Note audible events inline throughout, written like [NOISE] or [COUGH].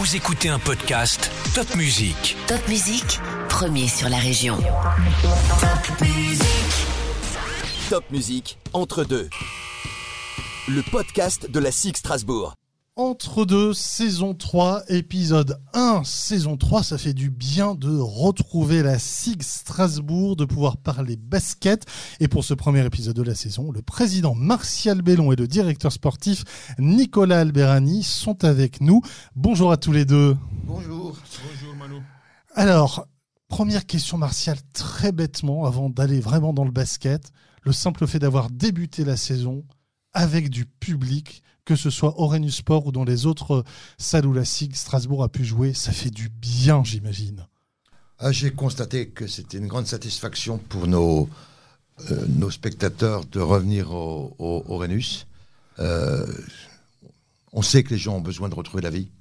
Vous écoutez un podcast Top Music. Top Musique, premier sur la région. Top Musique, entre deux. Le podcast de la SIG Strasbourg. Entre deux, saison 3, épisode 1, saison 3, ça fait du bien de retrouver la SIG Strasbourg, de pouvoir parler basket. Et pour ce premier épisode de la saison, le président Martial Bellon et le directeur sportif Nicolas Alberani sont avec nous. Bonjour à tous les deux. Bonjour. Bonjour Manu. Alors, première question Martial, très bêtement, avant d'aller vraiment dans le basket, le simple fait d'avoir débuté la saison avec du public, que ce soit Orange Sport ou dans les autres salles où la SIG Strasbourg a pu jouer, ça fait du bien, j'imagine. Ah, J'ai constaté que c'était une grande satisfaction pour nos, euh, nos spectateurs de revenir au, au, au. Euh, on sait que les gens ont besoin de retrouver la vie.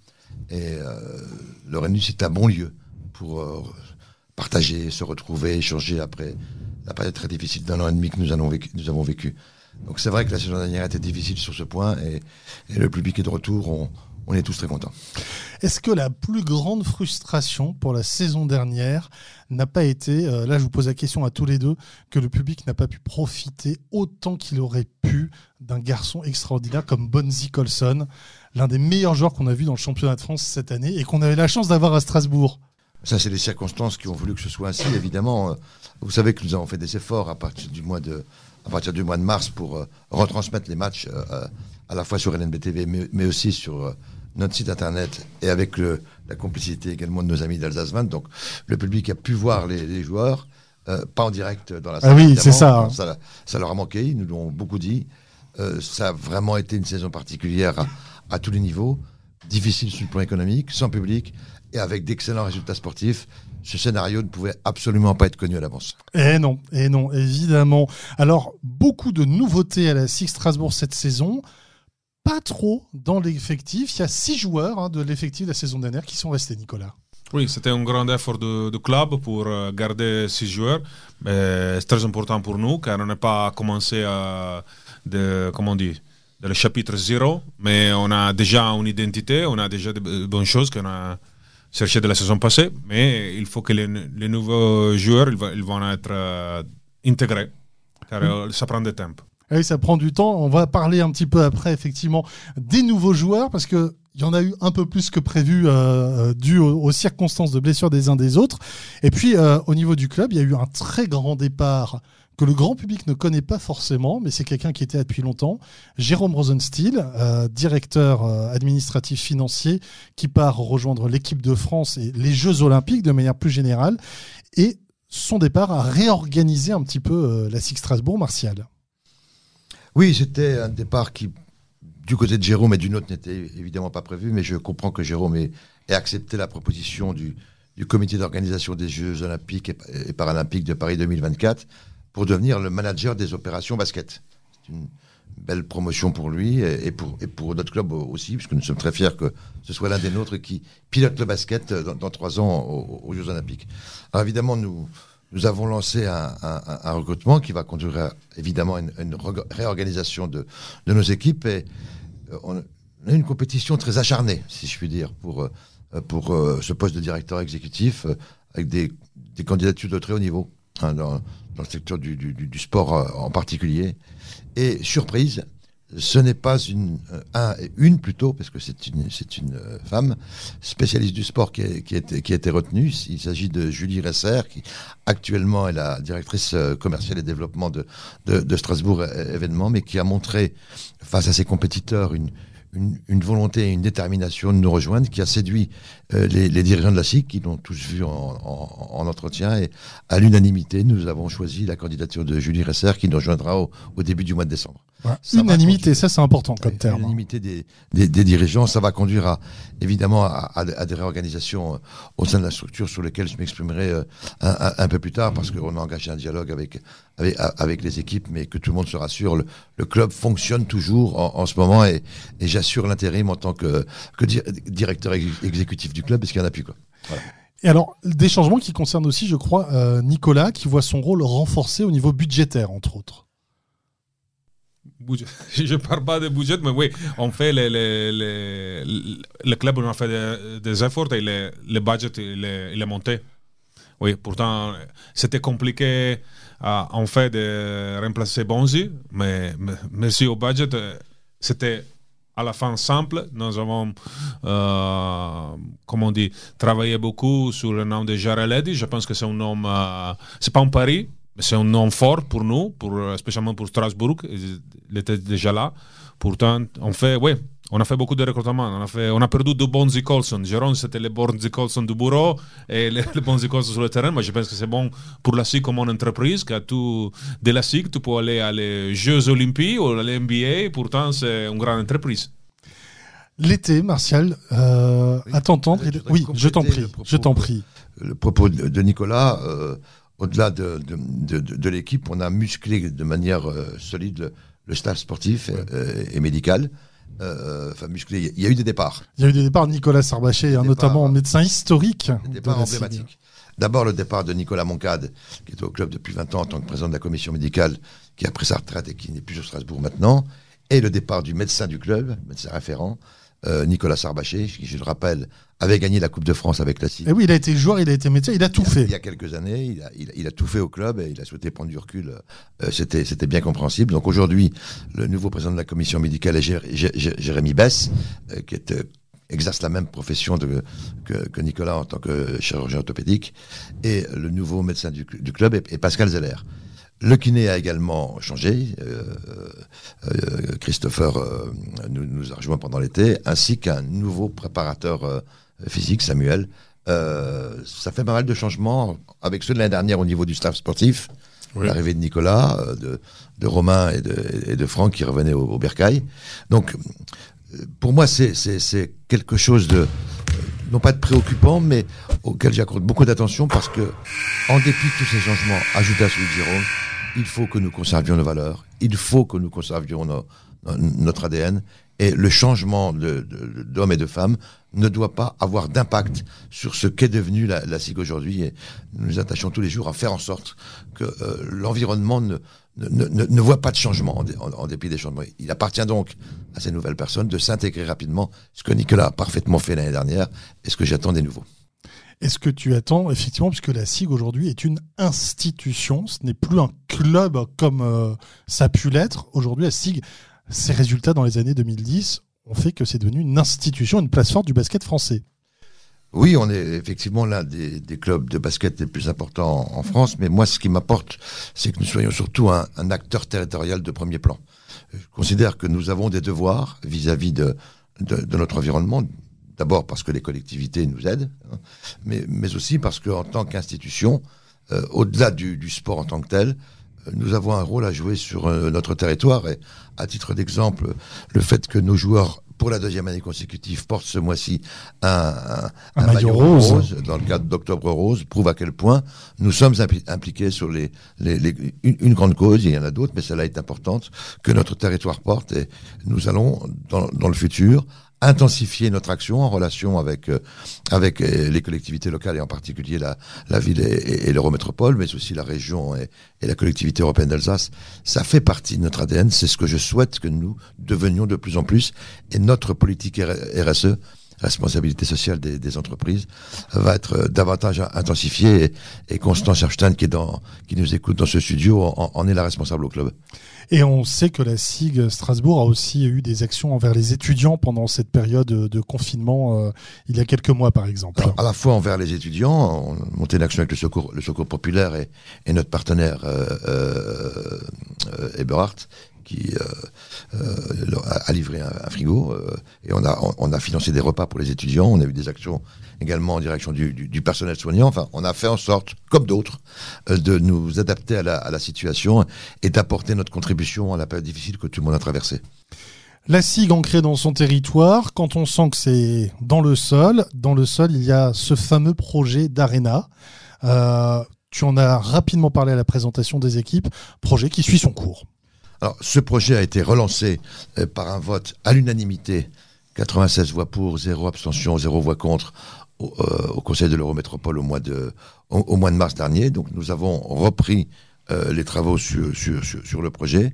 Et euh, le Rhenus est un bon lieu pour euh, partager, se retrouver, échanger après la période très difficile d'un an et demi que nous. Nous avons vécu. Donc c'est vrai que la saison dernière était difficile sur ce point et, et le public est de retour. On, on est tous très contents. Est-ce que la plus grande frustration pour la saison dernière n'a pas été, euh, là je vous pose la question à tous les deux, que le public n'a pas pu profiter autant qu'il aurait pu d'un garçon extraordinaire comme Bonzi Colson, l'un des meilleurs joueurs qu'on a vu dans le championnat de France cette année et qu'on avait la chance d'avoir à Strasbourg? Ça, c'est les circonstances qui ont voulu que ce soit ainsi. Évidemment, vous savez que nous avons fait des efforts à partir du mois de, à partir du mois de mars pour euh, retransmettre les matchs euh, à la fois sur LNBTV, mais, mais aussi sur euh, notre site internet et avec le, la complicité également de nos amis d'Alsace 20. Donc, le public a pu voir les, les joueurs, euh, pas en direct dans la salle. Ah oui, c'est ça, hein. ça. Ça leur a manqué, ils nous l'ont beaucoup dit. Euh, ça a vraiment été une saison particulière à, à tous les niveaux, difficile sur le plan économique, sans public et avec d'excellents résultats sportifs. Ce scénario ne pouvait absolument pas être connu à l'avance. Eh non, eh non, évidemment. Alors, beaucoup de nouveautés à la SIG Strasbourg cette saison. Pas trop dans l'effectif. Il y a six joueurs hein, de l'effectif de la saison dernière qui sont restés, Nicolas. Oui, c'était un grand effort de, de club pour euh, garder six joueurs. Mais C'est très important pour nous car on n'a pas commencé euh, de, comment on dit, de le chapitre zéro, mais on a déjà une identité, on a déjà de bonnes choses qu'on a cherché de la saison passée, mais il faut que les, les nouveaux joueurs ils, va- ils vont être euh, intégrés car euh, ça prend du temps. Ah Oui, ça prend du temps. On va parler un petit peu après, effectivement, des nouveaux joueurs, parce que il y en a eu un peu plus que prévu, euh, euh, dû aux, aux circonstances de blessure des uns des autres. Et puis, euh, au niveau du club, il y a eu un très grand départ que le grand public ne connaît pas forcément, mais c'est quelqu'un qui était depuis longtemps. Jérôme Rosenstiel, euh, directeur euh, administratif financier, qui part rejoindre l'équipe de France et les Jeux Olympiques de manière plus générale. Et son départ a réorganisé un petit peu euh, la SIG Strasbourg, Martial. Oui, c'était un départ qui, du côté de Jérôme et d'une autre, n'était évidemment pas prévu, mais je comprends que Jérôme ait, accepté la proposition du, comité d'organisation des Jeux Olympiques et Paralympiques de Paris 2024 pour devenir le manager des opérations basket. C'est une belle promotion pour lui et, pour, notre club aussi, puisque nous sommes très fiers que ce soit l'un des nôtres qui pilote le basket dans, dans trois ans aux, Jeux Olympiques. Alors évidemment, nous, avons lancé un, recrutement qui va conduire à, évidemment à une, réorganisation de, nos équipes et euh, on a une compétition très acharnée, si je puis dire, pour, euh, euh, ce poste de directeur exécutif euh, avec des candidatures de très haut niveau hein, dans, dans le secteur du, du- du- sport euh, en particulier. Et surprise, ce n'est pas une, euh, un, une plutôt, parce que c'est une, c'est une euh, femme spécialiste du sport qui, est- qui, été- qui a été retenue. Il s'agit de Julie Resser, qui actuellement est la directrice commerciale et développement de, de, de Strasbourg événements, mais qui a montré face à ses compétiteurs une, une, volonté et une détermination de nous rejoindre, qui a séduit euh, les, dirigeants de la SIC, qui l'ont tous vu en, en- en entretien. Et à l'unanimité, nous avons choisi la candidature de Julie Resser, qui nous rejoindra au début du mois de décembre. Va Unanimité, ça c'est important comme terme. hein. L'unanimité des, des, des dirigeants, ça va conduire à, évidemment à, à- à des réorganisations euh, au sein de la structure sur lesquelles je m'exprimerai euh, un, un- un peu plus tard parce qu'on a engagé un dialogue avec, avec, avec les équipes, mais que tout le monde se rassure, le, le club fonctionne toujours en, en ce moment et, et j'assure l'intérim en tant que, que di- directeur ex- exécutif du club parce qu'il n'y en a plus. Quoi. Voilà. Et alors, des changements qui concernent aussi, je crois, euh, Nicolas, qui voit son rôle renforcé au niveau budgétaire, entre autres. [LAUGHS] Je parle pas de budget, mais oui, on fait le club, on a fait des, efforts et le, budget, il est, monté. Oui, pourtant, c'était compliqué euh, en fait de remplacer Bonzi, mais, merci au budget, c'était à la fin simple. Nous avons, euh, on dit, travaillé beaucoup sur le nom de Jared Eddy. Je pense que c'est un nom, euh, c'est pas un pari, c'est un nom fort pour nous, pour, euh, spécialement pour Strasbourg. Il était déjà là. Pourtant, on fait, oui, on a fait beaucoup de recrutement. On a, fait, on a perdu deux Bonzi Colson. Jérôme, c'était le Bonzi Colson du bureau et le, [LAUGHS] le Bonzi Colson sur le terrain. Moi, je pense que c'est bon pour la SIG comme une entreprise. Que tout, de la SIG, tu peux aller à les Jeux Olympiques ou à l'NBA. Pourtant, c'est une grande entreprise. L'été, Martial, euh, Oui. à t'entendre. Oui, je t'en prie, le propos je t'en de- prie. le propos de, de Nicolas, euh, au-delà de, de, de- de- de l'équipe, on a musclé de manière euh, solide le, le staff sportif euh, et médical. Euh, Enfin, musclé. Il y a eu des départs. Il y a eu des départs de Nicolas Sarbaché, hein, notamment médecin historique. Des de départs emblématiques. D'abord, le départ de Nicolas Moncade, qui était au club depuis 20 ans en tant que président de la commission médicale, qui a pris sa retraite et qui n'est plus sur Strasbourg maintenant. Et le départ du médecin du club, médecin référent, euh, Nicolas Sarbaché, qui, je le rappelle, avait gagné la Coupe de France avec la CID. Et oui, il a été joueur, il a été médecin, il a tout il y a- fait. Il y a quelques années, il a, il a- il a tout fait au club et il a souhaité prendre du recul. Euh, C'était bien compréhensible. Donc aujourd'hui, le nouveau président de la commission médicale est Jé- Jé- Jé- Jérémy Bess, euh, qui est, exerce la même profession de- que, que Nicolas en tant que chirurgien orthopédique. Et le nouveau médecin du, du club est, est Pascal Zeller. Le kiné a également changé. euh, euh, Christopher euh, nous, nous a rejoint pendant l'été, ainsi qu'un nouveau préparateur physique, Samuel. Ça fait pas mal de changements avec ceux de l'année dernière au niveau du staff sportif. L'arrivée de Nicolas, de, de Romain et de, et de Franck qui revenaient au, au Bercail. Donc, pour moi, c'est- quelque chose de, non pas de préoccupant, mais auquel j'accorde beaucoup d'attention parce que, en dépit de tous ces changements, ajoutés à celui de Jérôme, il faut que nous conservions nos valeurs, il faut que nous conservions notre ADN, et le changement d'hommes et de femmes ne doit pas avoir d'impact sur ce qu'est devenu la, SIG aujourd'hui. Et nous nous attachons tous les jours à faire en sorte que euh, l'environnement ne, voit pas de changement en- en dépit des changements. Il appartient donc à ces nouvelles personnes de s'intégrer rapidement, ce que Nicolas a parfaitement fait l'année dernière et ce que j'attends des nouveaux. Est-ce que tu attends, effectivement, puisque la SIG aujourd'hui est une institution, ce n'est plus un club comme euh, ça a pu l'être. Aujourd'hui, la SIG, ses résultats dans les années 2010 ont fait que c'est devenu une institution, une place forte du basket français. Oui, on est effectivement l'un des, clubs de basket les plus importants en, France, mais moi, ce qui m'apporte, c'est que nous soyons surtout un, acteur territorial de premier plan. Je considère que nous avons des devoirs vis-à-vis de notre environnement, d'abord parce que les collectivités nous aident, hein, mais, mais aussi parce qu'en tant qu'institution, euh, au-delà du, du sport en tant que tel, euh, nous avons un rôle à jouer sur euh, notre territoire. Et à titre d'exemple, le fait que nos joueurs, pour la deuxième année consécutive, portent ce mois-ci un, un, Un maillot rose. dans le cadre d'Octobre Rose prouve à quel point nous sommes impli- impliqués sur les, les, les- une, une grande cause, il y en a d'autres, mais celle-là est importante, que notre territoire porte et nous allons, dans, dans le futur, intensifier notre action en relation avec, euh, avec euh, les collectivités locales et en particulier la, la ville et, et, et l'Eurométropole, mais aussi la région et, et la collectivité européenne d'Alsace. Ça fait partie de notre ADN, c'est ce que je souhaite que nous devenions de plus en plus et notre politique RSE responsabilité sociale des, des, entreprises va être euh, davantage intensifiée et, et Constance Erstein qui est dans qui nous écoute dans ce studio en, en, est la responsable au club. Et on sait que la SIG Strasbourg a aussi eu des actions envers les étudiants pendant cette période de confinement euh, il y a quelques mois par exemple. Alors, à la fois envers les étudiants, on a monté une action avec le secours, le secours populaire et, et notre partenaire euh, euh, Eberhardt qui euh, a livré un, frigo euh, et on a, on, a financé des repas pour les étudiants. On a eu des actions également en direction du, personnel soignant. Enfin, on a fait en sorte, comme d'autres, euh, de nous adapter à la, situation et d'apporter notre contribution à la période difficile que tout le monde a traversée. La SIG ancrée dans son territoire, quand on sent que c'est dans le sol, dans le sol, il y a ce fameux projet d'Arena. Euh, tu en as rapidement parlé à la présentation des équipes, projet qui suit son cours. Alors, ce projet a été relancé euh, par un vote à l'unanimité, 96 voix pour, 0 abstention, 0 voix contre, au, euh, au Conseil de l'Eurométropole au mois de, au, mois de mars dernier. Donc, nous avons repris euh, les travaux sur, sur, sur, le projet.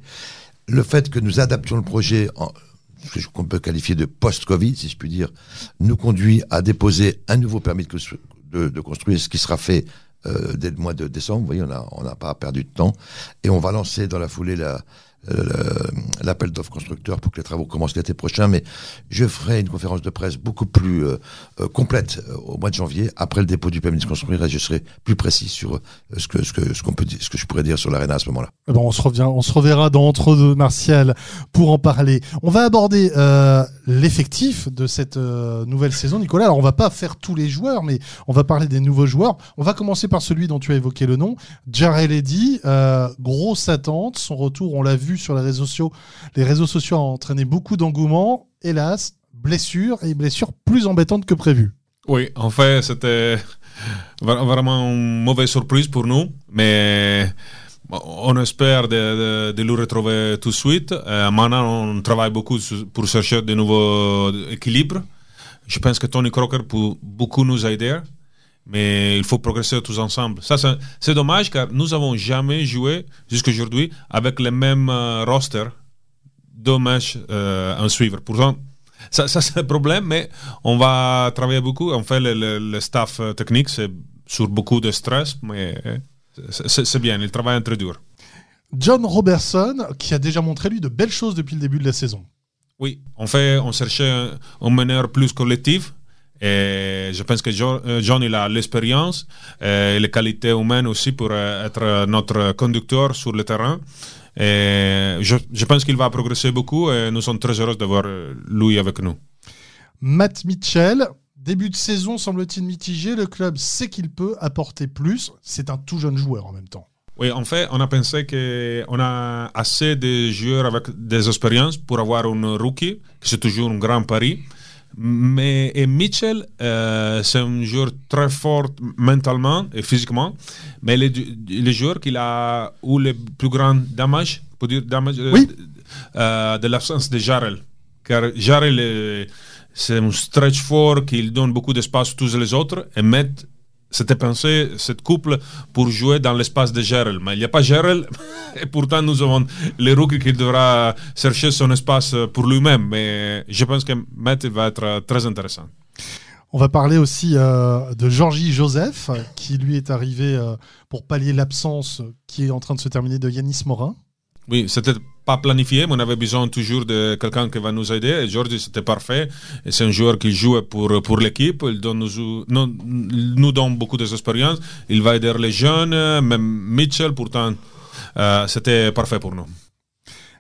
le fait que nous adaptions le projet ce qu'on peut qualifier de post-Covid, si je puis dire, nous conduit à déposer un nouveau permis de, constru- de- de construire, ce qui sera fait dès le mois de décembre. Vous voyez, on n'a on n'a pas perdu de temps. Et on va lancer dans la foulée la- l'appel d'offres constructeurs pour que les travaux commencent l'été prochain. Mais je ferai une conférence de presse beaucoup plus euh, euh, complète euh, au mois de janvier, après le dépôt du permis de construire, et je serai plus précis sur ce que, ce que, ce qu'on peut ce que je pourrais dire sur l'aréna à ce moment-là. Eh ben, on se revient, on se reverra dans entre deux, Martial, pour en parler. On va aborder l'effectif de cette nouvelle saison, Nicolas. Alors, on va pas faire tous les joueurs, mais on va parler des nouveaux joueurs. On va commencer par celui dont tu as évoqué le nom, Jarrell Eddy. Grosse attente, son retour, on l'a vu sur les réseaux sociaux. Les réseaux sociaux ont entraîné beaucoup d'engouement. Hélas, blessure et blessure plus embêtante que prévu. Oui, en fait, c'était vra- vraiment une mauvaise surprise pour nous, mais on espère de, de- le retrouver tout de suite. Euh, maintenant, on travaille beaucoup pour chercher de nouveaux équilibres. Je pense que Tony Crocker peut beaucoup nous aider, mais il faut progresser tous ensemble. Ça, c'est- dommage car nous avons jamais joué jusqu'à aujourd'hui avec le même euh, roster deux matchs euh, en suivre. Pourtant, ça, ça c'est le problème, mais on va travailler beaucoup. En fait, le, le- le staff euh, technique, c'est sur beaucoup de stress, mais euh, c'est- bien, il travaille très dur. John Robertson, qui a déjà montré lui de belles choses depuis le début de la saison. Oui, en fait, on cherchait un, un meneur plus collectif. Et je pense que John, euh, John, il a l'expérience et les qualités humaines aussi pour euh, être notre conducteur sur le terrain. Et je, je pense qu'il va progresser beaucoup et nous sommes très heureux d'avoir euh, lui avec nous. Matt Mitchell, début de saison semble-t-il mitigé. Le club sait qu'il peut apporter plus. C'est un tout jeune joueur en même temps. Oui, en fait, on a pensé qu'on a assez de joueurs avec des expériences pour avoir un rookie, c'est toujours un grand pari. Mais et Mitchell, euh, c'est un joueur très fort mentalement et physiquement, mais le, le joueur qui a eu le plus grand damage, pour dire damage, euh, Oui. euh, de l'absence de Jarrell. Car Jarrell, c'est un stretch fort qui donne beaucoup d'espace à tous les autres et met c'était pensé, cette couple, pour jouer dans l'espace de Jarrell. Mais il n'y a pas Jarrell, [LAUGHS] et pourtant nous avons le rookie qui devra chercher son espace pour lui-même. Mais je pense que Matt va être très intéressant. On va parler aussi euh, de Georgie Joseph, qui lui est arrivé euh, pour pallier l'absence qui est en train de se terminer de Yanis Morin. Oui, c'était pas planifié, mais on avait besoin toujours de quelqu'un qui va nous aider. Et Georgie, c'était parfait. C'est un joueur qui joue pour, pour l'équipe. Il donne nous, donne beaucoup d'expérience. Il va aider les jeunes, même Mitchell. Pourtant, euh, c'était parfait pour nous.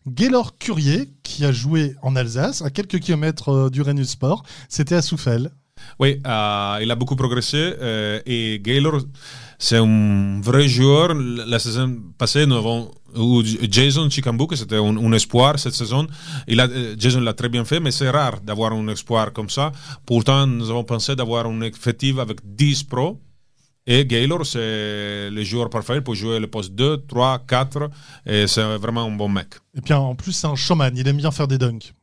Gaylor Curier, qui a joué en Alsace, à quelques kilomètres euh, du Rhenus Sport, c'était à Souffel. Oui, euh, il a beaucoup progressé. euh, et Gaylor, c'est un vrai joueur. La saison passée, nous avons Jason Chicambou, que c'était un, un espoir cette saison. Il a, euh, Jason l'a très bien fait, mais c'est rare d'avoir un espoir comme ça. Pourtant, nous avons pensé d'avoir un effectif avec 10 pros. Et Gaylor, c'est le joueur parfait pour jouer le poste 2, 3, 4. Et c'est vraiment un bon mec. Et puis en plus, c'est un showman, il aime bien faire des dunks.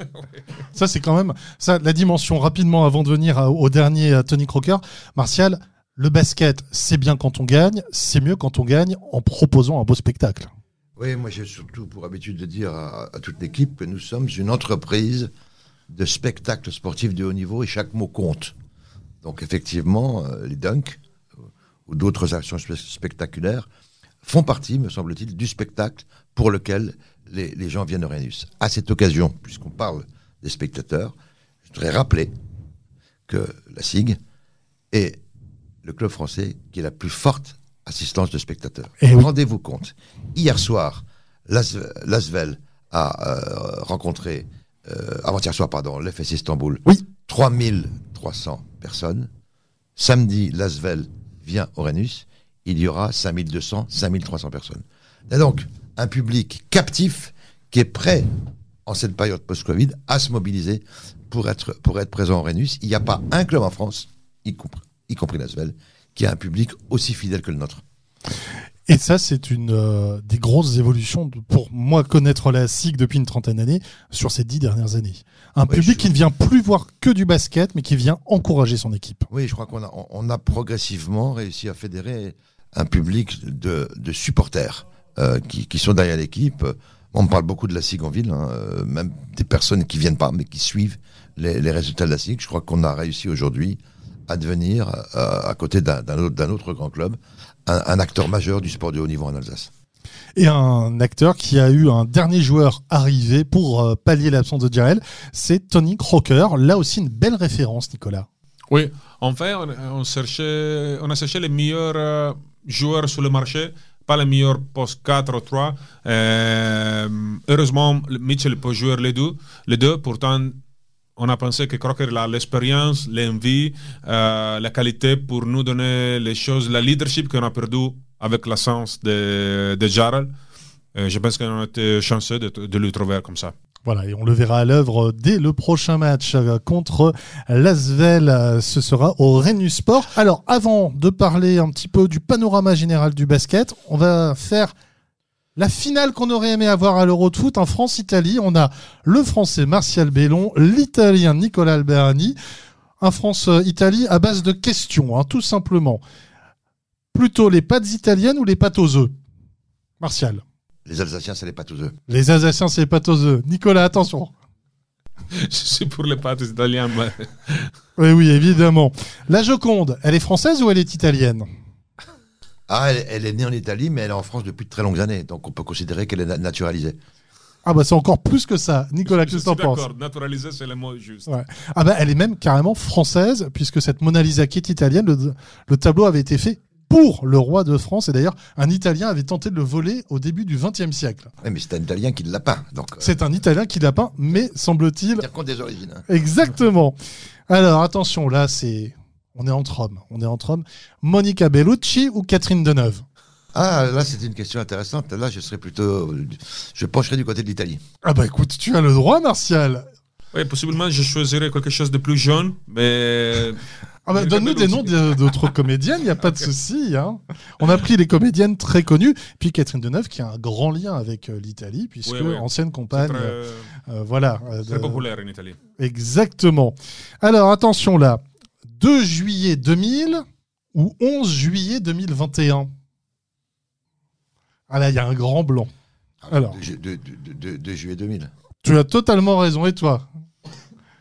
[LAUGHS] ça, c'est quand même ça, la dimension. Rapidement, avant de venir à- au dernier à Tony Crocker, Martial, le basket, c'est bien quand on gagne, c'est mieux quand on gagne en proposant un beau spectacle. Oui, moi j'ai surtout pour habitude de dire à, toute l'équipe que nous sommes une entreprise de spectacles sportifs de haut niveau et chaque mot compte. Donc effectivement, euh, les dunks euh, ou d'autres actions spe- spectaculaires font partie, me semble-t-il, du spectacle pour lequel les, les gens viennent au Rhenus. À cette occasion, puisqu'on parle des spectateurs, je voudrais rappeler que la SIG est le club français qui est la plus forte assistance de spectateurs. Eh oui. Rendez-vous compte, hier soir, Las- Lasvel a euh, rencontré, euh, avant-hier soir, pardon, l'FS Istanbul, Oui. 3300 personnes. Samedi, Lasvel vient au Rhenus, il y aura 5200, 5300 personnes. Il y a donc un public captif qui est prêt, en cette période post-Covid, à se mobiliser pour être, pour être présent au Rhenus. Il n'y a pas un club en France, y compris, y compris Lasvel, qui a un public aussi fidèle que le nôtre. Et ça, c'est une euh, des grosses évolutions de- pour moi connaître la SIG depuis une trentaine d'années sur ces dix dernières années. Un public je- qui ne vient plus voir que du basket, mais qui vient encourager son équipe. Oui, je crois qu'on a, on- on a progressivement réussi à fédérer un public de, de supporters euh, qui, qui sont derrière l'équipe. On parle beaucoup de la SIG en ville, hein, euh, même des personnes qui viennent pas, mais qui suivent les, les résultats de la SIG. Je crois qu'on a réussi aujourd'hui à devenir, euh, à côté d'un autre, grand club, un, un acteur majeur du sport de haut niveau en Alsace. Et un acteur qui a eu un dernier joueur arrivé pour euh, pallier l'absence de Jarel, c'est Tony Crocker. Là aussi une belle référence, Nicolas. Oui, en fait, on, on cherchait, on a cherché les meilleurs euh, joueurs sur le marché, pas les meilleurs postes 4 ou 3. Euh, heureusement, Mitchell peut jouer les deux. Les deux. Pourtant, on a pensé que Crocker a l'expérience, l'envie, euh, la qualité pour nous donner les choses, la leadership qu'on a perdu avec l'absence de, de Jarrell. Euh, je pense qu'on a été chanceux de, de le trouver comme ça. Voilà, et on le verra à l'œuvre dès le prochain match euh, contre l'Asvel. Ce sera au Rennes Sport. Alors, avant de parler un petit peu du panorama général du basket, on va faire la finale qu'on aurait aimé avoir à l'Euro de foot en France-Italie. On a le Français Martial Bellon, l'Italien Nicolas Alberani. Un France-Italie à base de questions, hein, tout simplement. Plutôt les pâtes italiennes ou les pâtes aux œufs Martial? Les Alsaciens, c'est les pâtes aux œufs. Les Alsaciens, c'est les pâtes aux œufs. Nicolas, attention. [LAUGHS] Je suis pour les pâtes italiennes. mais- Oui, oui, évidemment. La Joconde, elle est française ou elle est italienne? Ah, elle, elle est née en Italie, mais elle est en France depuis de très longues années. Donc on peut considérer qu'elle est na- naturalisée. Ah bah c'est encore plus que ça. Nicolas, qu'est-ce que t'en penses? d'accord, naturaliser, c'est le mot juste. Ouais. Ah bah elle est même carrément française, puisque cette Mona Lisa qui est italienne, le, le tableau avait été fait pour le roi de France. Et d'ailleurs, un Italien avait tenté de le voler au début du XXe siècle. Oui, mais c'est un Italien qui l'a peint. Donc, euh, C'est un Italien qui l'a peint, mais semble-t-il, tient compte des origines. hein. Exactement. Alors attention, là c'est, on est entre hommes, on est entre hommes. Monica Bellucci ou Catherine Deneuve Ah, là, c'est une question intéressante. Là, je serais plutôt. Je pencherais du côté de l'Italie. Ah bah écoute, tu as le droit, Martial. Oui, possiblement, je choisirais quelque chose de plus jeune, mais Ah bah, donne-nous des noms d'autres comédiennes, il n'y a pas de souci. Hein. On a pris les comédiennes très connues, puis Catherine Deneuve qui a un grand lien avec euh, l'Italie, puisque Oui, oui. ancienne compagne. très, euh, voilà. euh, très de- populaire en Italie. Exactement. Alors attention là, 2 juillet 2000 ou 11 juillet 2021 Ah là, il y a un grand blanc. Alors. De, ju- de- de- de- de juillet 2000. Tu as totalement raison, et toi?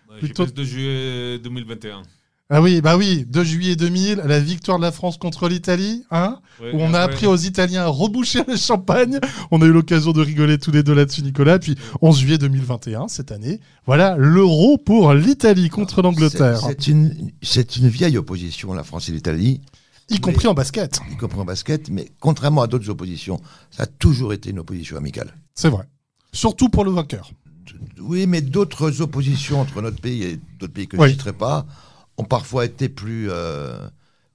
Ouais, Plutôt- Je pense de juillet 2021. Ah oui, bah oui, 2 juillet 2000, la victoire de la France contre l'Italie, hein Ouais, où on a appris aux Italiens à reboucher le champagne. On a eu l'occasion de rigoler tous les deux là-dessus, Nicolas. Puis 11 juillet 2021, cette année, voilà l'euro pour l'Italie contre l'Angleterre, C'est une, vieille opposition, la France et l'Italie, y compris en basket. y compris en basket, mais contrairement à d'autres oppositions, ça a toujours été une opposition amicale. C'est vrai. Surtout pour le vainqueur. Oui, mais d'autres oppositions entre notre pays et d'autres pays que Oui. je ne citerai pas ont parfois été plus, euh,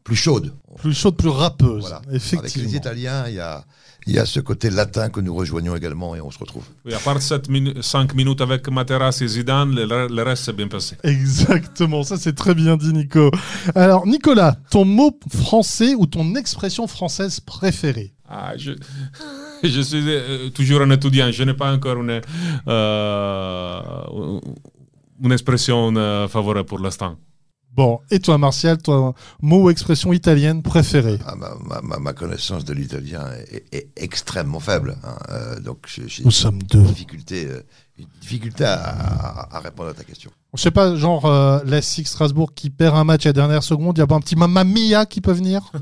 plus chaudes. Plus chaude, plus rappeuse. Voilà. Avec Effectivement. les Italiens, il y a, il y a ce côté latin que nous rejoignons également et on se retrouve. Oui, à part 5 minutes avec Materazzi et Zidane, le, le reste s'est bien passé. Exactement, ça c'est très bien dit Nico. Alors Nicolas, ton mot français ou ton expression française préférée? Ah, je, [LAUGHS] je suis euh, toujours un étudiant, je n'ai pas encore une, euh, une expression euh, favorable pour l'instant. Bon, et toi Martial, ton mot ou expression italienne préférée? Ah, ma, ma- ma- connaissance de l'italien est, est extrêmement faible. hein. Euh, donc j'ai Nous sommes deux. une difficulté, euh, une difficulté à, à- à répondre à ta question. Je sais pas, genre euh, la Six Strasbourg qui perd un match à la dernière seconde, il y a pas un petit Mamma Mia qui peut venir? [LAUGHS]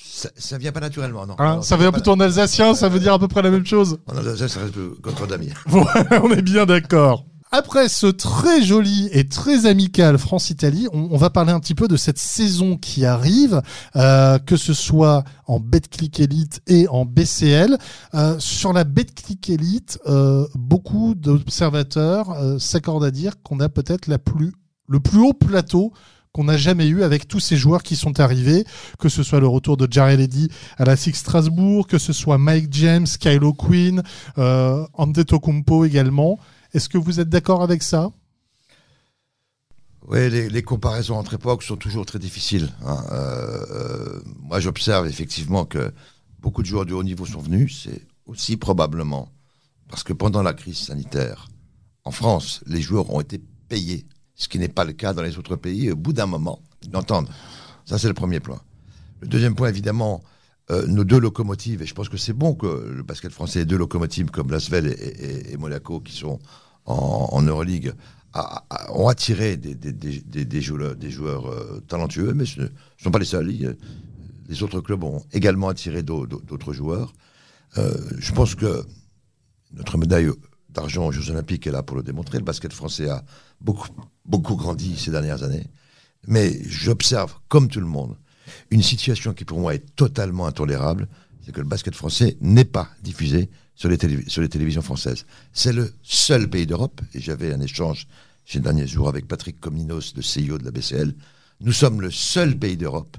Ça, ça vient pas naturellement, non. Hein Non, Ça vient vient plutôt en alsacien, ça veut dire à peu près la même chose En Alsace, ça reste contre d'amis. [LAUGHS] Voilà, on est bien d'accord. Après ce très joli et très amical France-Italie, on, on va parler un petit peu de cette saison qui arrive, euh, que ce soit en Betclic Elite et en BCL. Euh, sur la Betclic Elite, euh, beaucoup d'observateurs euh, s'accordent à dire qu'on a peut-être plus, le plus haut plateau qu'on n'a jamais eu avec tous ces joueurs qui sont arrivés, que ce soit le retour de Jared Eddy à la Six Strasbourg, que ce soit Mike James, Kylo Quinn, euh, Antetokounmpo également. Est-ce que vous êtes d'accord avec ça? Oui, les, comparaisons entre époques sont toujours très difficiles. hein. Euh, euh, moi, j'observe effectivement que beaucoup de joueurs de haut niveau sont venus. C'est aussi probablement parce que pendant la crise sanitaire, en France, les joueurs ont été payés, ce qui n'est pas le cas dans les autres pays. Au bout d'un moment, l'entendent. Ça, c'est le premier point. Le deuxième point, évidemment, euh, nos deux locomotives, et je pense que c'est bon que le basket français ait deux locomotives comme Lasvel et, et, Monaco qui sont en, en Euroleague ont attiré des, des, des, des- joueurs, euh, talentueux, mais ce ne sont pas les seuls. Les autres clubs ont également attiré d'au- d'au- d'autres joueurs. Euh, je pense que notre médaille d'argent aux Jeux Olympiques est là pour le démontrer. Le basket français a beaucoup, beaucoup grandi ces dernières années. Mais j'observe, comme tout le monde, une situation qui pour moi est totalement intolérable, c'est que le basket français n'est pas diffusé sur les, télévisions françaises. C'est le seul pays d'Europe, et j'avais un échange ces derniers jours avec Patrick Comninos, le CEO de la BCL, nous sommes le seul pays d'Europe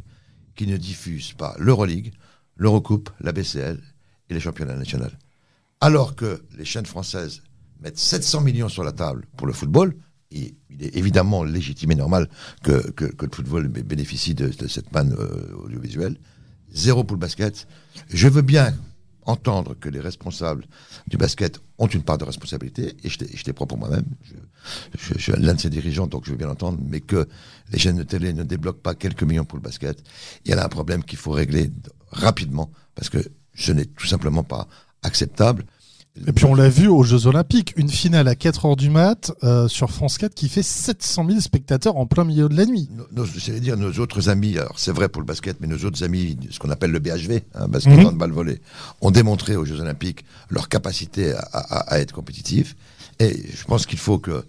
qui ne diffuse pas l'Euroleague, l'Eurocoupe, la BCL et les championnats nationaux. Alors que les chaînes françaises mettent 700 millions sur la table pour le football, il est évidemment légitime et normal que, le football bé- bénéficie de, cette manne euh, audiovisuelle, zéro pour le basket. Je veux bien entendre que les responsables du basket ont une part de responsabilité, et je t'ai- propre moi-même, je, je- je suis l'un de ses dirigeants, donc je veux bien l'entendre, mais que les chaînes de télé ne débloquent pas quelques millions pour le basket, il y a un problème qu'il faut régler rapidement, parce que ce n'est tout simplement pas acceptable. Et puis on l'a vu aux Jeux Olympiques, une finale à 4 heures du mat euh, sur France 4 qui fait 700 000 spectateurs en plein milieu de la nuit. Nos, nos- dire nos autres amis, alors c'est vrai pour le basket, mais nos autres amis, ce qu'on appelle le BHV, hein, basket Mhm. handball volley, ont démontré aux Jeux Olympiques leur capacité à, à- à être compétitifs. Et je pense qu'il faut que euh,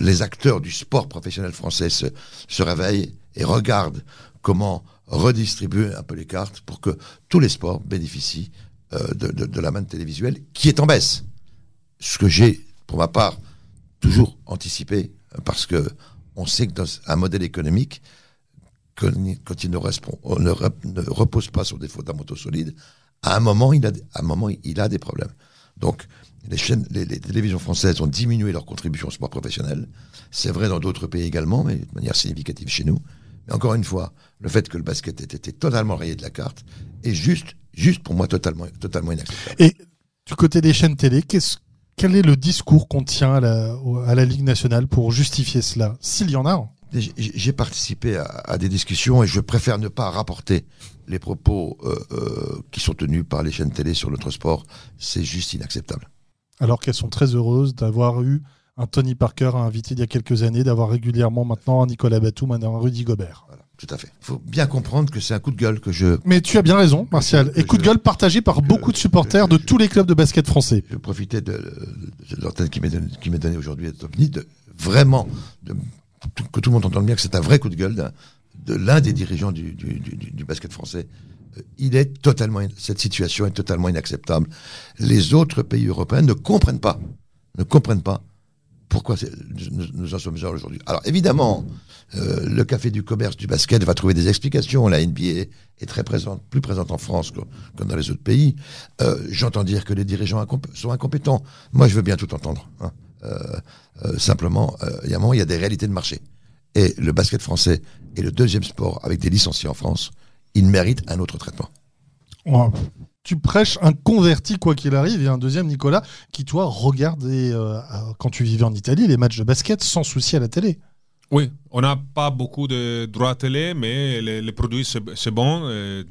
les acteurs du sport professionnel français se, se réveillent et regardent comment redistribuer un peu les cartes pour que tous les sports bénéficient de, de- de la manne télévisuelle qui est en baisse. Ce que j'ai, pour ma part, toujours anticipé, euh, parce que on sait que dans un modèle économique, quand il- ne, respond- on ne, rep- ne repose pas sur des fondamentaux solides, à un moment, il a, à un moment, il a des problèmes. Donc, les chaînes, les, les télévisions françaises ont diminué leur contribution au sport professionnel. C'est vrai dans d'autres pays également, mais de manière significative chez nous. Mais encore une fois, le fait que le basket ait été totalement rayé de la carte est juste, juste pour moi totalement, totalement inacceptable. Et du côté des chaînes télé, qu'est-ce- quel est le discours qu'on tient à la, au- à la Ligue nationale pour justifier cela? S'il y en a un. J'ai j'ai participé à, à des discussions et je préfère ne pas rapporter les propos euh, euh, qui sont tenus par les chaînes télé sur notre sport. C'est juste inacceptable. alors qu'elles sont très heureuses d'avoir eu un Tony Parker à inviter il y a quelques années, d'avoir régulièrement maintenant un Nicolas Batum, un Rudy Gobert. Voilà, tout à fait. Il faut bien comprendre que c'est un coup de gueule que je, Mais tu as bien raison, Martial. Et coup de gueule partagé par beaucoup de supporters de tous les clubs de basket français. je profitais de, de, l'antenne qui m'est donnée, donnée aujourd'hui à Topni, de vraiment de, que tout le monde entende bien que c'est un vrai coup de gueule de l'un des dirigeants du, du, du, du basket français. Euh, Il est totalement, cette situation est totalement inacceptable. Les autres pays européens ne comprennent pas, ne comprennent pas pourquoi nous, en sommes là aujourd'hui. Alors évidemment, euh, le café du commerce du basket va trouver des explications. La NBA est très présente, plus présente en France que, dans les autres pays. Euh, J'entends dire que les dirigeants sont incompétents. Moi, je veux bien tout entendre. hein. Euh, simplement, il y a un il y a des réalités de marché. Et le basket français est le deuxième sport avec des licenciés en France. Il mérite un autre traitement. Tu prêches un converti quoi qu'il arrive et un deuxième Nicolas qui toi regardait euh, euh, quand tu vivais en Italie les matchs de basket sans souci à la télé. Oui, on n'a pas beaucoup de droits télé, mais les, les produits, c'est bon. et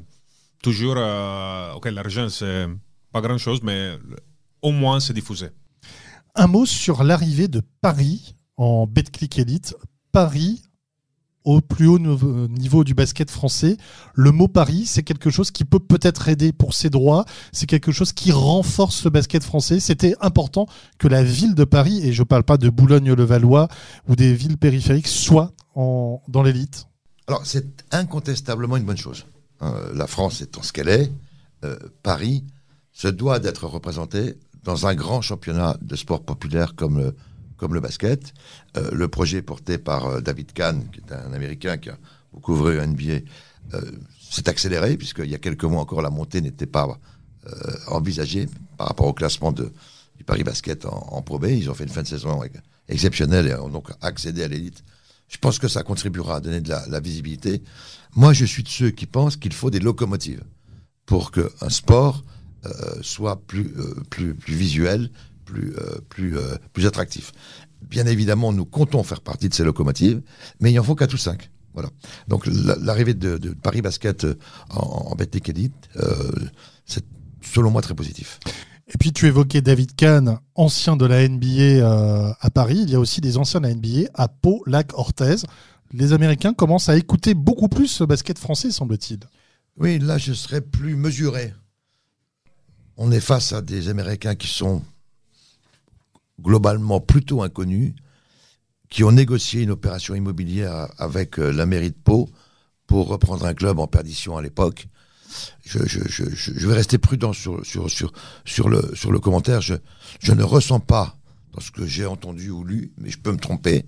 toujours, euh, ok, l'argent, c'est pas grand-chose, mais le- au moins, c'est diffusé. Un mot sur l'arrivée de Paris en Betclic Elite. Paris au plus haut niveau niveau du basket français. Le mot Paris, c'est quelque chose qui peut peut-être aider pour ses droits. C'est quelque chose qui renforce le basket français. C'était important que la ville de Paris, et je parle pas de Boulogne-le-Valois ou des villes périphériques, soit en, dans l'élite. Alors, c'est incontestablement une bonne chose. Hein, la France étant ce qu'elle est, euh, Paris se doit d'être représenté dans un grand championnat de sport populaire comme le, comme le basket. Euh, le projet porté par euh, David Kahn, qui est un Américain qui a beaucoup au NBA, euh, s'est accéléré, puisqu'il y a quelques mois encore, la montée n'était pas envisagée par rapport au classement du Paris Basket en, en Pro B. Ils ont fait une fin de saison ex- exceptionnelle et ont donc accédé à l'élite. Je pense que ça contribuera à donner de la, visibilité. Moi, je suis de ceux qui pensent qu'il faut des locomotives pour qu'un sport soit plus, plus, plus visuel, plus, euh, plus, euh, plus attractif. Bien évidemment, nous comptons faire partie de ces locomotives, mais il en faut quatre ou cinq. Voilà. Donc la- l'arrivée de, de Paris Basket euh, en, en Betclic Elite, euh, c'est selon moi très positif. Et puis tu évoquais David Kahn, ancien de la NBA euh, à Paris. Il y a aussi des anciens de la NBA à Pau, Lac, Orthez. Les Américains commencent à écouter beaucoup plus ce basket français, semble-t-il. Oui, là, je serais plus mesuré. On est face à des Américains qui sont globalement plutôt inconnus, qui ont négocié une opération immobilière avec euh, la mairie de Pau pour reprendre un club en perdition à l'époque. Je, je, je, je je vais rester prudent sur, sur, sur, sur, le, sur le commentaire. Je, je ne ressens pas, dans ce que j'ai entendu ou lu, mais je peux me tromper,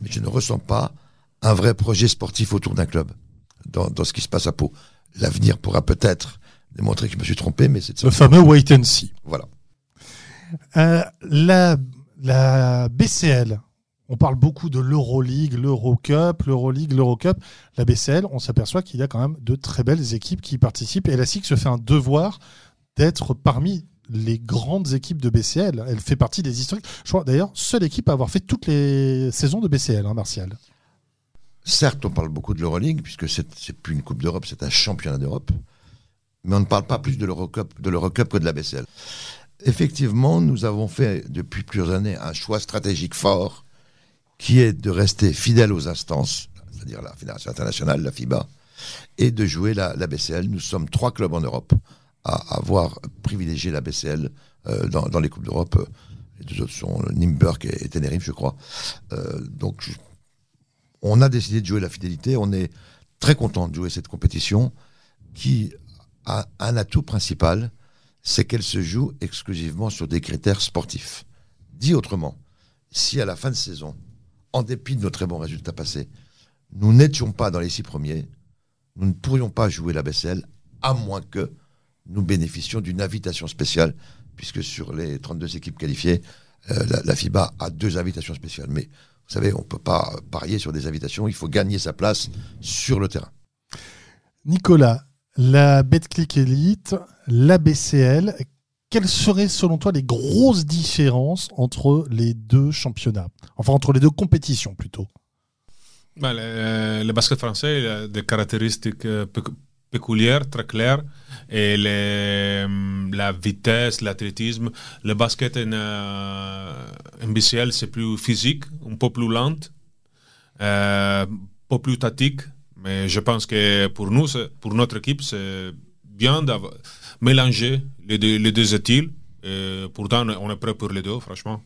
mais je ne ressens pas un vrai projet sportif autour d'un club dans, dans ce qui se passe à Pau. L'avenir pourra peut-être démontrer que je me suis trompé, mais c'est. Le fameux wait and see. Voilà. Euh, la, BCL, on parle beaucoup de l'Euroleague, l'Eurocup, l'Euroleague, l'Eurocup. La BCL, on s'aperçoit qu'il y a quand même de très belles équipes qui y participent. Et la SIC se fait un devoir d'être parmi les grandes équipes de BCL. Elle fait partie des historiques. Je crois d'ailleurs, seule équipe à avoir fait toutes les saisons de BCL, hein, Martial. Certes, on parle beaucoup de l'Euroleague, puisque c'est c'est plus une Coupe d'Europe, c'est un championnat d'Europe. Mais on ne parle pas plus de l'Eurocup que de la BCL. Effectivement, nous avons fait depuis plusieurs années un choix stratégique fort qui est de rester fidèle aux instances, c'est-à-dire la Fédération internationale, la FIBA, et de jouer la, BCL. Nous sommes trois clubs en Europe à avoir privilégié la BCL euh, dans, les Coupes d'Europe. Les deux autres sont Nimburg et, et Tenerife, je crois. Euh, donc, on a décidé de jouer la fidélité. On est très content de jouer cette compétition qui a un atout principal, c'est qu'elle se joue exclusivement sur des critères sportifs. Dit autrement, si à la fin de saison, en dépit de nos très bons résultats passés, nous n'étions pas dans les six premiers, nous ne pourrions pas jouer la BCL, à moins que nous bénéficions d'une invitation spéciale, puisque sur les 32 équipes qualifiées, euh, la, FIBA a deux invitations spéciales. Mais vous savez, on ne peut pas parier sur des invitations, il faut gagner sa place sur le terrain. Nicolas, la Betclic Elite, la BCL, quelles seraient selon toi les grosses différences entre les deux championnats? Enfin, entre les deux compétitions plutôt. Ben, le, le basket français a des caractéristiques euh, pécu- péculières, très claires. Et hum, la vitesse, l'athlétisme. Le basket en, euh, BCL, c'est plus physique, un peu plus lent, euh, un peu plus tactique. Mais je pense que pour nous, pour notre équipe, c'est bien d'avoir mélangé les deux, les deux styles. Et pourtant, on est prêt pour les deux, franchement.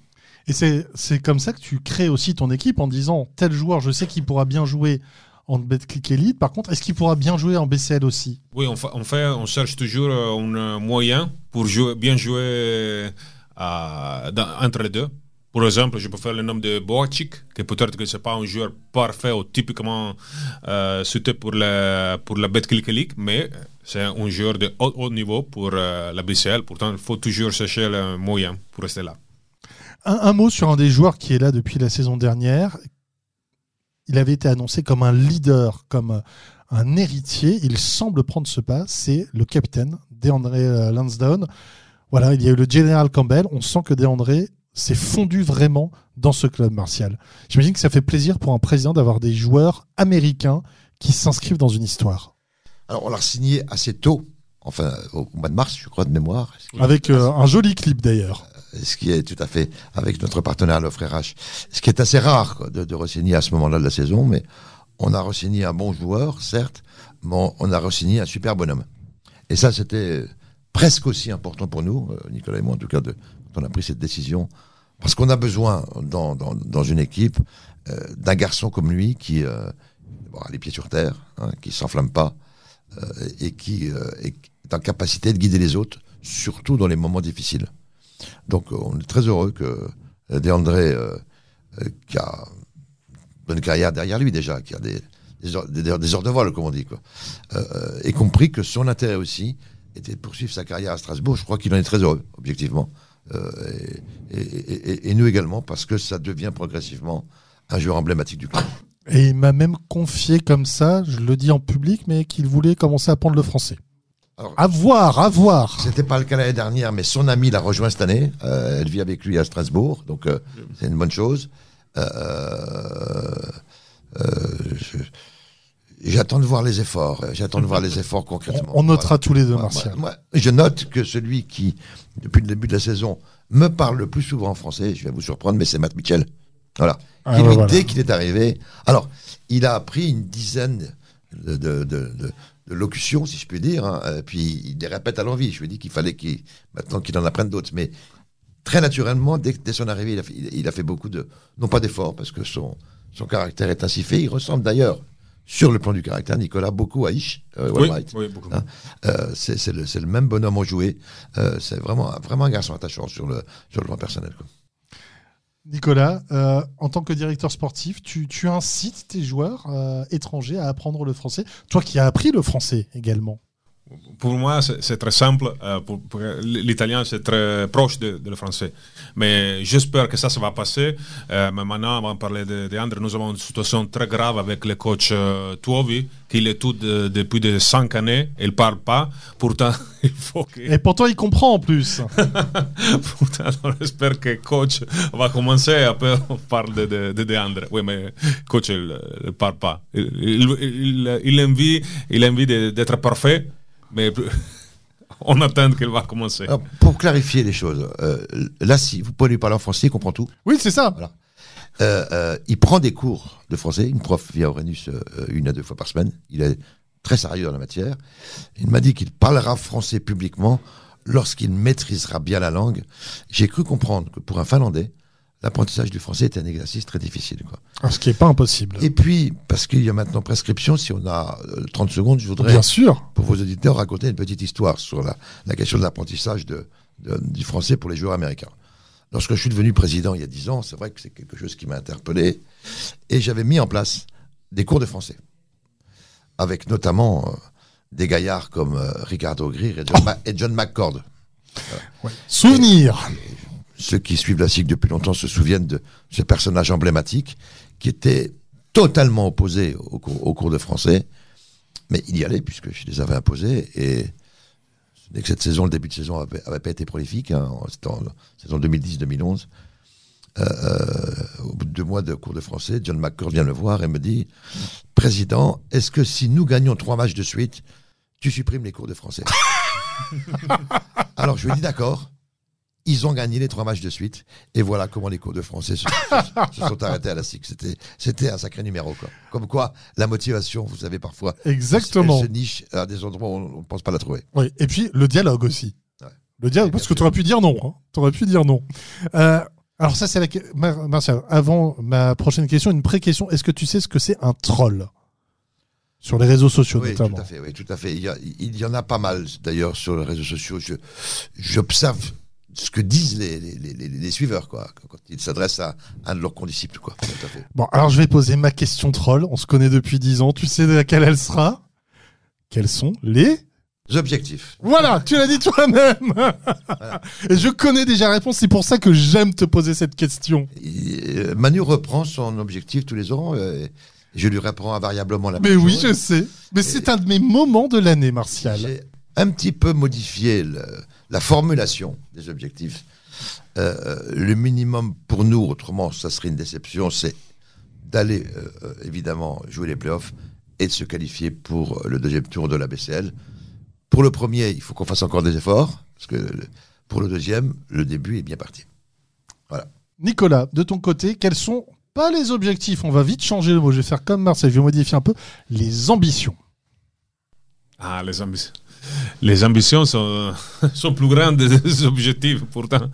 Et c'est comme ça que tu crées aussi ton équipe en disant tel joueur, je sais qu'il pourra bien jouer en Betclic Elite. Par contre, est-ce qu'il pourra bien jouer en BCL aussi? Oui, on, fa- on fait, on cherche toujours euh, un moyen pour jouer, bien jouer euh, dans- entre les deux. Par exemple, je peux faire le nom de Boacic, que peut-être que c'est pas un joueur parfait ou typiquement euh, pour la, pour la Betclic League, mais c'est un joueur de haut, niveau pour euh, la BCL. Pourtant, il faut toujours chercher le moyen pour rester là. un, mot sur un des joueurs qui est là depuis la saison dernière. Il avait été annoncé comme un leader, comme un héritier. Il semble prendre ce pas. C'est le capitaine, DeAndre euh, Lansdowne. Voilà, il y a eu le General Campbell. On sent que DeAndre s'est fondu vraiment dans ce club martial. J'imagine que ça fait plaisir pour un président d'avoir des joueurs américains qui s'inscrivent dans une histoire. Alors, on l'a signé assez tôt, enfin, au mois de mars, je crois, de mémoire. Avec euh, un joli clip d'ailleurs. ce qui est tout à fait avec notre partenaire l'offre RH, ce qui est assez rare quoi, de, de re-signer à ce moment-là de la saison, mais on a re-signé un bon joueur, certes, mais on a re-signé un super bonhomme. Et ça, c'était presque aussi important pour nous, euh, Nicolas et moi en tout cas, de, on a pris cette décision, parce qu'on a besoin dans, une équipe euh, d'un garçon comme lui qui euh, a les pieds sur terre, hein, qui s'enflamme pas euh, et qui euh, est en capacité de guider les autres, surtout dans les moments difficiles. Donc on est très heureux que euh, qui a une bonne carrière derrière lui déjà, qui a des, heures, des, heures de vol, comme on dit, quoi, ait compris que son intérêt aussi était de poursuivre sa carrière à Strasbourg. Je crois qu'il en est très heureux, objectivement. Euh, et, et, et, et, nous également, parce que ça devient progressivement un joueur emblématique du club. Et il m'a même confié comme ça, je le dis en public, mais qu'il voulait commencer à apprendre le français. Alors, à voir, à voir. C'était pas le cas l'année dernière, mais son amie l'a rejoint cette année. Euh, elle vit avec lui à Strasbourg, donc euh, c'est une bonne chose. Euh, J'attends de voir les efforts. J'attends de voir les efforts On, concrètement. on notera Voilà. tous les deux, Martial. moi- moi, je note que celui qui, depuis le début de la saison, me parle le plus souvent en français, je vais vous surprendre, mais c'est Matt Mitchell. Voilà. Ah, Qui, ouais, lui, voilà. dès qu'il est arrivé, alors, il a appris une dizaine de, de, de- de- de locutions, si je puis dire, hein, euh, puis il les répète à l'envie. Je lui ai dit qu'il fallait qu'il, maintenant qu'il en apprenne d'autres. Mais très naturellement, dès, dès son arrivée, il a, fait, il a fait beaucoup de, non pas d'efforts, parce que son, son caractère est ainsi fait. Il ressemble d'ailleurs, sur le plan du caractère, Nicolas, beaucoup à Ish, euh, Oui, oui, beaucoup. Hein, euh, c'est le, même bonhomme au jouet. Euh, c'est vraiment, vraiment un garçon attachant sur le, sur le plan personnel. quoi. Nicolas, euh, en tant que directeur sportif, tu, tu incites tes joueurs euh, étrangers à apprendre le français. Toi qui as appris le français également. Pour moi, c'est très simple. euh, pour- pour- L'italien, c'est très proche de, de le français. Mais j'espère que ça, ça va passer. Euh, mais maintenant, avant de parler de, de nous avons une situation très grave avec le coach euh, Tuovi, qui est tout de- depuis de cinq années. Il ne parle pas. Pourtant, [LAUGHS] il faut que... Et pourtant, il comprend en plus. [LAUGHS] Pourtant, on espère que coach va commencer. Après, on parle de, de, Andre. Oui, mais coach, il ne parle pas. Il, il, il, il envie, il envie d'être parfait, mais [LAUGHS] on attend qu'il va commencer. Alors, pour clarifier les choses, euh, là, si vous pouvez lui parler en français, il comprend tout. Oui, c'est ça. Voilà. Euh, euh, il prend des cours de français. Une prof via euh, une à deux fois par semaine. Il est très sérieux dans la matière. Il m'a dit qu'il parlera français publiquement lorsqu'il maîtrisera bien la langue. J'ai cru comprendre que pour un Finlandais, l'apprentissage du français est un exercice très difficile. Quoi. Alors, ce qui n'est pas impossible. Et puis, parce qu'il y a maintenant prescription, si on a euh, 30 secondes, je voudrais Bien sûr. pour vos auditeurs raconter une petite histoire sur la, la question de l'apprentissage de, de- du français pour les joueurs américains. Lorsque je suis devenu président il y a 10 ans, c'est vrai que c'est quelque chose qui m'a interpellé. Et j'avais mis en place des cours de français. Avec notamment euh, des gaillards comme euh, Ricardo Greer et John, Ma- et John McCord. Souvenir. Ceux qui suivent la SIG depuis longtemps se souviennent de ce personnage emblématique qui était totalement opposé au cours, au cours de français. Mais il y allait puisque je les avais imposés. Et n'est que cette saison, le début de saison avait, pas été prolifique. hein. C'était en saison 2010-2011. Euh, euh, au bout de deux mois de cours de français, John McCord vient me voir et me dit Président, est-ce que si nous gagnons trois matchs de suite, tu supprimes les cours de français? [LAUGHS] Alors je lui dit D'accord. Ils ont gagné les trois matchs de suite. Et voilà comment les cours de français se, se- se sont arrêtés à la SIC. C'était, un sacré numéro. Quoi. Comme quoi, la motivation, vous savez, parfois, Exactement. elle se niche à des endroits où on ne pense pas la trouver. Oui. Et puis, le dialogue aussi. Ouais. Le dialogue, parce que tu aurais pu dire non. Tu aurais pu dire non. Euh, alors, ça, c'est la. que- Mar- Martial, avant ma prochaine question, une pré-question. Est-ce que tu sais ce que c'est un troll? Sur les réseaux sociaux, Oui, notamment. tout à fait. Oui, tout à fait. Il y, a- il y en a pas mal, d'ailleurs, sur les réseaux sociaux. J'observe ce que disent les, les, les, suiveurs, quoi, quand ils s'adressent à un de leurs condisciples, quoi. Tout à fait. Bon, alors je vais poser ma question troll. On se connaît depuis 10 ans. Tu sais laquelle elle sera? Quels sont les Objectif. Voilà, tu l'as dit toi-même. [LAUGHS] Et je connais déjà la réponse. C'est pour ça que j'aime te poser cette question. Euh, Manu reprend son objectif tous les ans. euh, et je lui réponds invariablement la Mais même oui, chose. je sais. Mais c'est un de mes moments de l'année, Martial. J'ai un petit peu modifié le- la formulation des objectifs. Euh, euh, le minimum pour nous, autrement, ça serait une déception, c'est d'aller euh, évidemment jouer les playoffs et de se qualifier pour le deuxième tour de la BCL. Pour le premier, il faut qu'on fasse encore des efforts, parce que pour le deuxième, le début est bien parti. Nicolas, de ton côté, quels sont pas les objectifs? On va vite changer le mot. Je vais faire comme Marseille. Je vais modifier un peu les ambitions. Ah, les ambitions. Les ambitions sont, [LAUGHS] sont plus grandes des objectifs. Pourtant,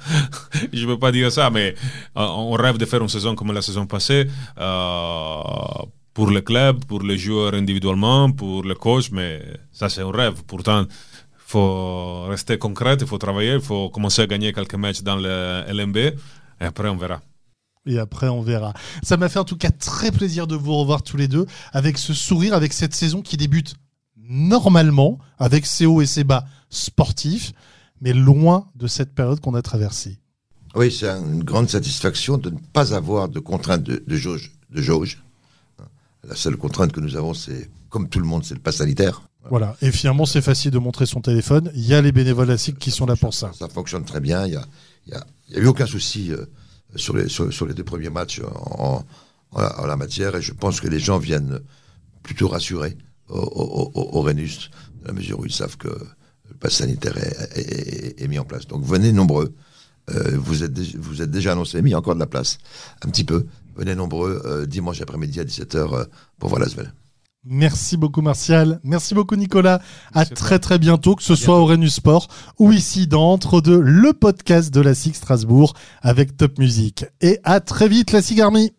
je ne peux pas dire ça, mais euh, on rêve de faire une saison comme la saison passée euh, pour le club, pour les joueurs individuellement, pour le coach, mais ça c'est un rêve. Pourtant, il faut rester concret, il faut travailler, il faut commencer à gagner quelques matchs dans le LMB et après on verra. Et après, on verra. Ça m'a fait en tout cas très plaisir de vous revoir tous les deux avec ce sourire, avec cette saison qui débute normalement, avec ses hauts et ses bas sportifs, mais loin de cette période qu'on a traversée. Oui, c'est une grande satisfaction de ne pas avoir de contrainte de, de jauge. De jauge. La seule contrainte que nous avons, c'est, comme tout le monde, c'est le pass sanitaire. Voilà. Et finalement, c'est facile de montrer son téléphone. Il y a les bénévoles à SIC qui sont là pour ça. Ça fonctionne très bien. Il n'y a, y a, y a eu aucun souci euh, sur, les, sur, sur les deux premiers matchs en, en, en la matière. Et je pense que les gens viennent plutôt rassurés au, au, au, au Rhenus, dans la mesure où ils savent que le pass sanitaire est, est- est mis en place. Donc venez nombreux. Euh, vous, êtes, vous êtes déjà annoncé, mais il y a encore de la place, un petit peu. Venez nombreux euh, dimanche après-midi à 17h euh, pour voir la Svel. Merci beaucoup Martial, merci beaucoup Nicolas. Merci à très très bientôt, que ce soit au Renus Sport ou ici dans Entre deux, le podcast de la SIG Strasbourg avec Top Music. Et à très vite la SIG Army